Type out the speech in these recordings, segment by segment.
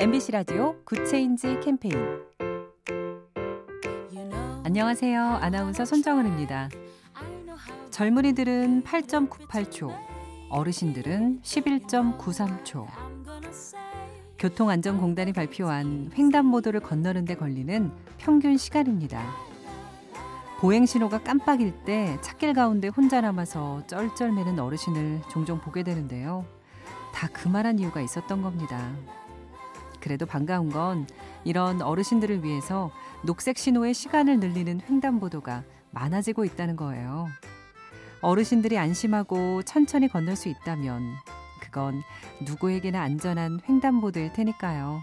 MBC 라디오 Good Change 캠페인 안녕하세요. 아나운서 손정은입니다. 젊은이들은 8.98초, 어르신들은 11.93초. 교통안전공단이 발표한 횡단보도를 건너는 데 걸리는 평균 시간입니다. 보행 신호가 깜빡일 때 찻길 가운데 혼자 남아서 쩔쩔매는 어르신을 종종 보게 되는데요. 다 그만한 이유가 있었던 겁니다. 그래도 반가운 건 이런 어르신들을 위해서 녹색 신호의 시간을 늘리는 횡단보도가 많아지고 있다는 거예요. 어르신들이 안심하고 천천히 건널 수 있다면 그건 누구에게나 안전한 횡단보도일 테니까요.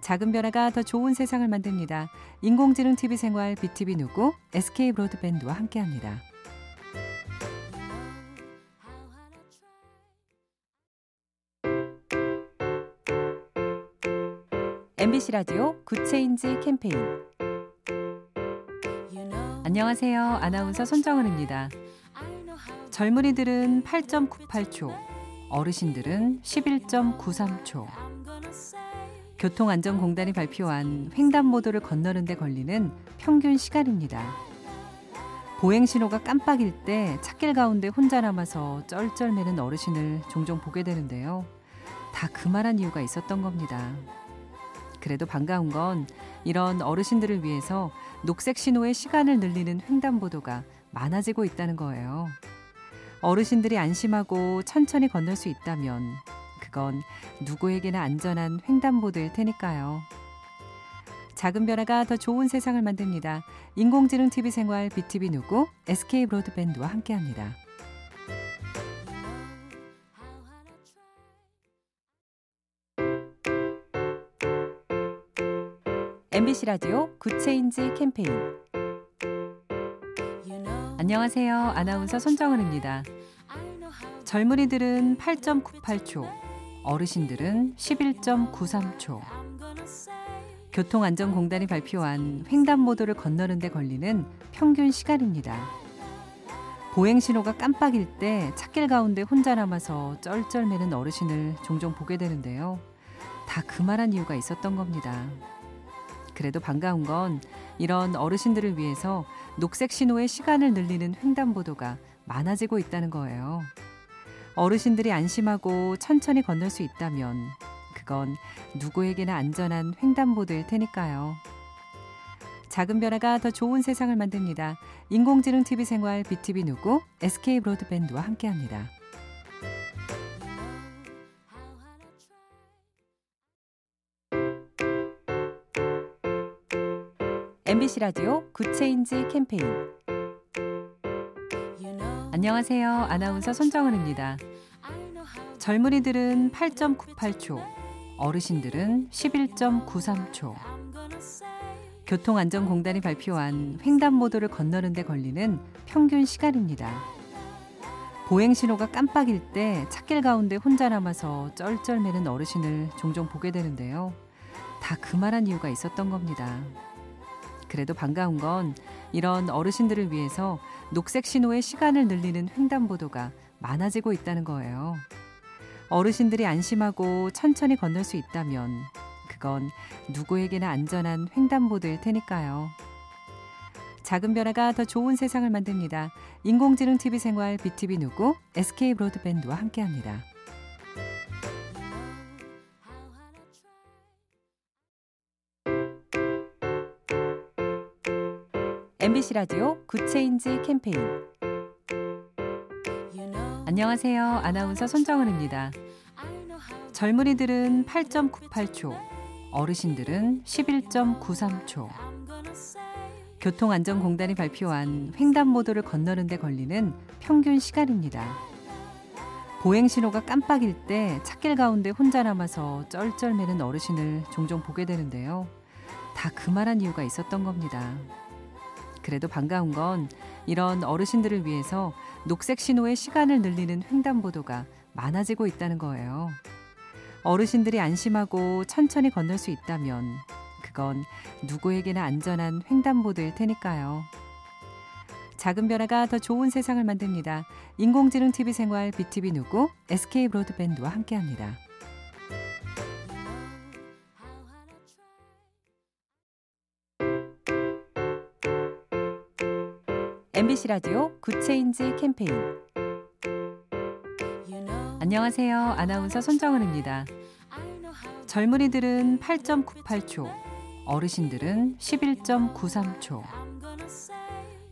작은 변화가 더 좋은 세상을 만듭니다. 인공지능 TV 생활 BTV 누구 SK 브로드밴드와 함께합니다. MBC 라디오 Good Change 캠페인 안녕하세요. 아나운서 손정은입니다. 젊은이들은 8.98초, 어르신들은 11.93초. 교통안전공단이 발표한 횡단보도를 건너는 데 걸리는 평균 시간입니다. 보행 신호가 깜빡일 때 찻길 가운데 혼자 남아서 쩔쩔매는 어르신을 종종 보게 되는데요. 다 그만한 이유가 있었던 겁니다. 그래도 반가운 건 이런 어르신들을 위해서 녹색 신호의 시간을 늘리는 횡단보도가 많아지고 있다는 거예요. 어르신들이 안심하고 천천히 건널 수 있다면 그건 누구에게나 안전한 횡단보도일 테니까요. 작은 변화가 더 좋은 세상을 만듭니다. 인공지능 TV 생활 BTV 누구 SK 브로드밴드와 함께합니다. MBC 라디오 Good Change 캠페인 안녕하세요. 아나운서 손정은입니다. 젊은이들은 8.98초, 어르신들은 11.93초. 교통안전공단이 발표한 횡단보도를 건너는 데 걸리는 평균 시간입니다. 보행 신호가 깜빡일 때 찻길 가운데 혼자 남아서 쩔쩔매는 어르신을 종종 보게 되는데요. 다 그만한 이유가 있었던 겁니다. 그래도 반가운 건 이런 어르신들을 위해서 녹색 신호의 시간을 늘리는 횡단보도가 많아지고 있다는 거예요. 어르신들이 안심하고 천천히 건널 수 있다면 그건 누구에게나 안전한 횡단보도일 테니까요. 작은 변화가 더 좋은 세상을 만듭니다. 인공지능 TV 생활 BTV 누구 SK 브로드밴드와 함께합니다. MBC 라디오 Good Change 캠페인 안녕하세요. 아나운서 손정은입니다. 젊은이들은 8.98초, 어르신들은 11.93초. 교통안전공단이 발표한 횡단보도를 건너는 데 걸리는 평균 시간입니다. 보행 신호가 깜빡일 때 찻길 가운데 혼자 남아서 쩔쩔매는 어르신을 종종 보게 되는데요. 다 그만한 이유가 있었던 겁니다. 그래도 반가운 건 이런 어르신들을 위해서 녹색 신호의 시간을 늘리는 횡단보도가 많아지고 있다는 거예요. 어르신들이 안심하고 천천히 건널 수 있다면 그건 누구에게나 안전한 횡단보도일 테니까요. 작은 변화가 더 좋은 세상을 만듭니다. 인공지능 TV 생활 BTV 누구 SK 브로드밴드와 함께합니다. MBC 라디오 Good Change 캠페인 안녕하세요. 아나운서 손정은입니다. 젊은이들은 8.98초, 어르신들은 11.93초. 교통안전공단이 발표한 횡단보도를 건너는 데 걸리는 평균 시간입니다. 보행 신호가 깜빡일 때 찻길 가운데 혼자 남아서 쩔쩔매는 어르신을 종종 보게 되는데요. 다 그만한 이유가 있었던 겁니다. 그래도 반가운 건 이런 어르신들을 위해서 녹색 신호의 시간을 늘리는 횡단보도가 많아지고 있다는 거예요. 어르신들이 안심하고 천천히 건널 수 있다면 그건 누구에게나 안전한 횡단보도일 테니까요. 작은 변화가 더 좋은 세상을 만듭니다. 인공지능 TV 생활 BTV 누구 SK 브로드밴드와 함께합니다. MBC 라디오 Good Change 캠페인 안녕하세요. 아나운서 손정은입니다. 젊은이들은 8.98초, 어르신들은 11.93초.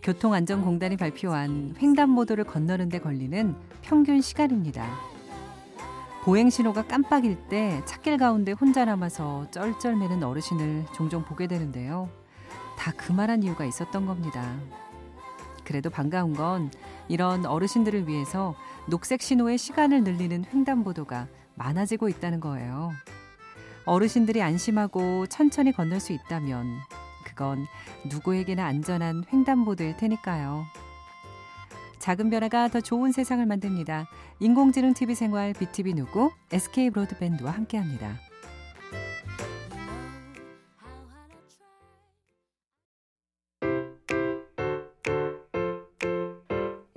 교통안전공단이 발표한 횡단보도를 건너는 데 걸리는 평균 시간입니다. 보행 신호가 깜빡일 때 찻길 가운데 혼자 남아서 쩔쩔매는 어르신을 종종 보게 되는데요. 다 그만한 이유가 있었던 겁니다. 그래도 반가운 건 이런 어르신들을 위해서 녹색 신호의 시간을 늘리는 횡단보도가 많아지고 있다는 거예요. 어르신들이 안심하고 천천히 건널 수 있다면 그건 누구에게나 안전한 횡단보도일 테니까요. 작은 변화가 더 좋은 세상을 만듭니다. 인공지능 TV 생활 BTV 누구 SK 브로드밴드와 함께합니다.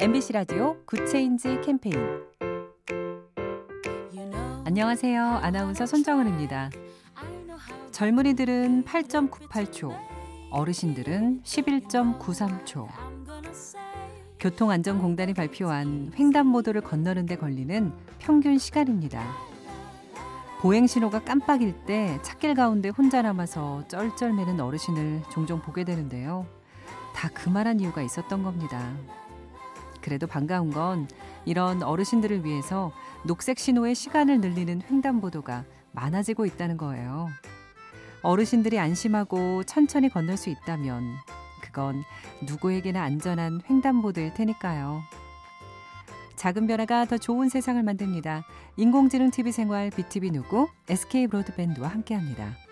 MBC 라디오 Good Change 캠페인 안녕하세요. 아나운서 손정은입니다. 젊은이들은 8.98초, 어르신들은 11.93초. 교통안전공단이 발표한 횡단보도를 건너는 데 걸리는 평균 시간입니다. 보행 신호가 깜빡일 때 찻길 가운데 혼자 남아서 쩔쩔매는 어르신을 종종 보게 되는데요. 다 그만한 이유가 있었던 겁니다. 그래도 반가운 건 이런 어르신들을 위해서 녹색 신호의 시간을 늘리는 횡단보도가 많아지고 있다는 거예요. 어르신들이 안심하고 천천히 건널 수 있다면 그건 누구에게나 안전한 횡단보도일 테니까요. 작은 변화가 더 좋은 세상을 만듭니다. 인공지능 TV 생활 BTV 누구 SK 브로드밴드와 함께합니다.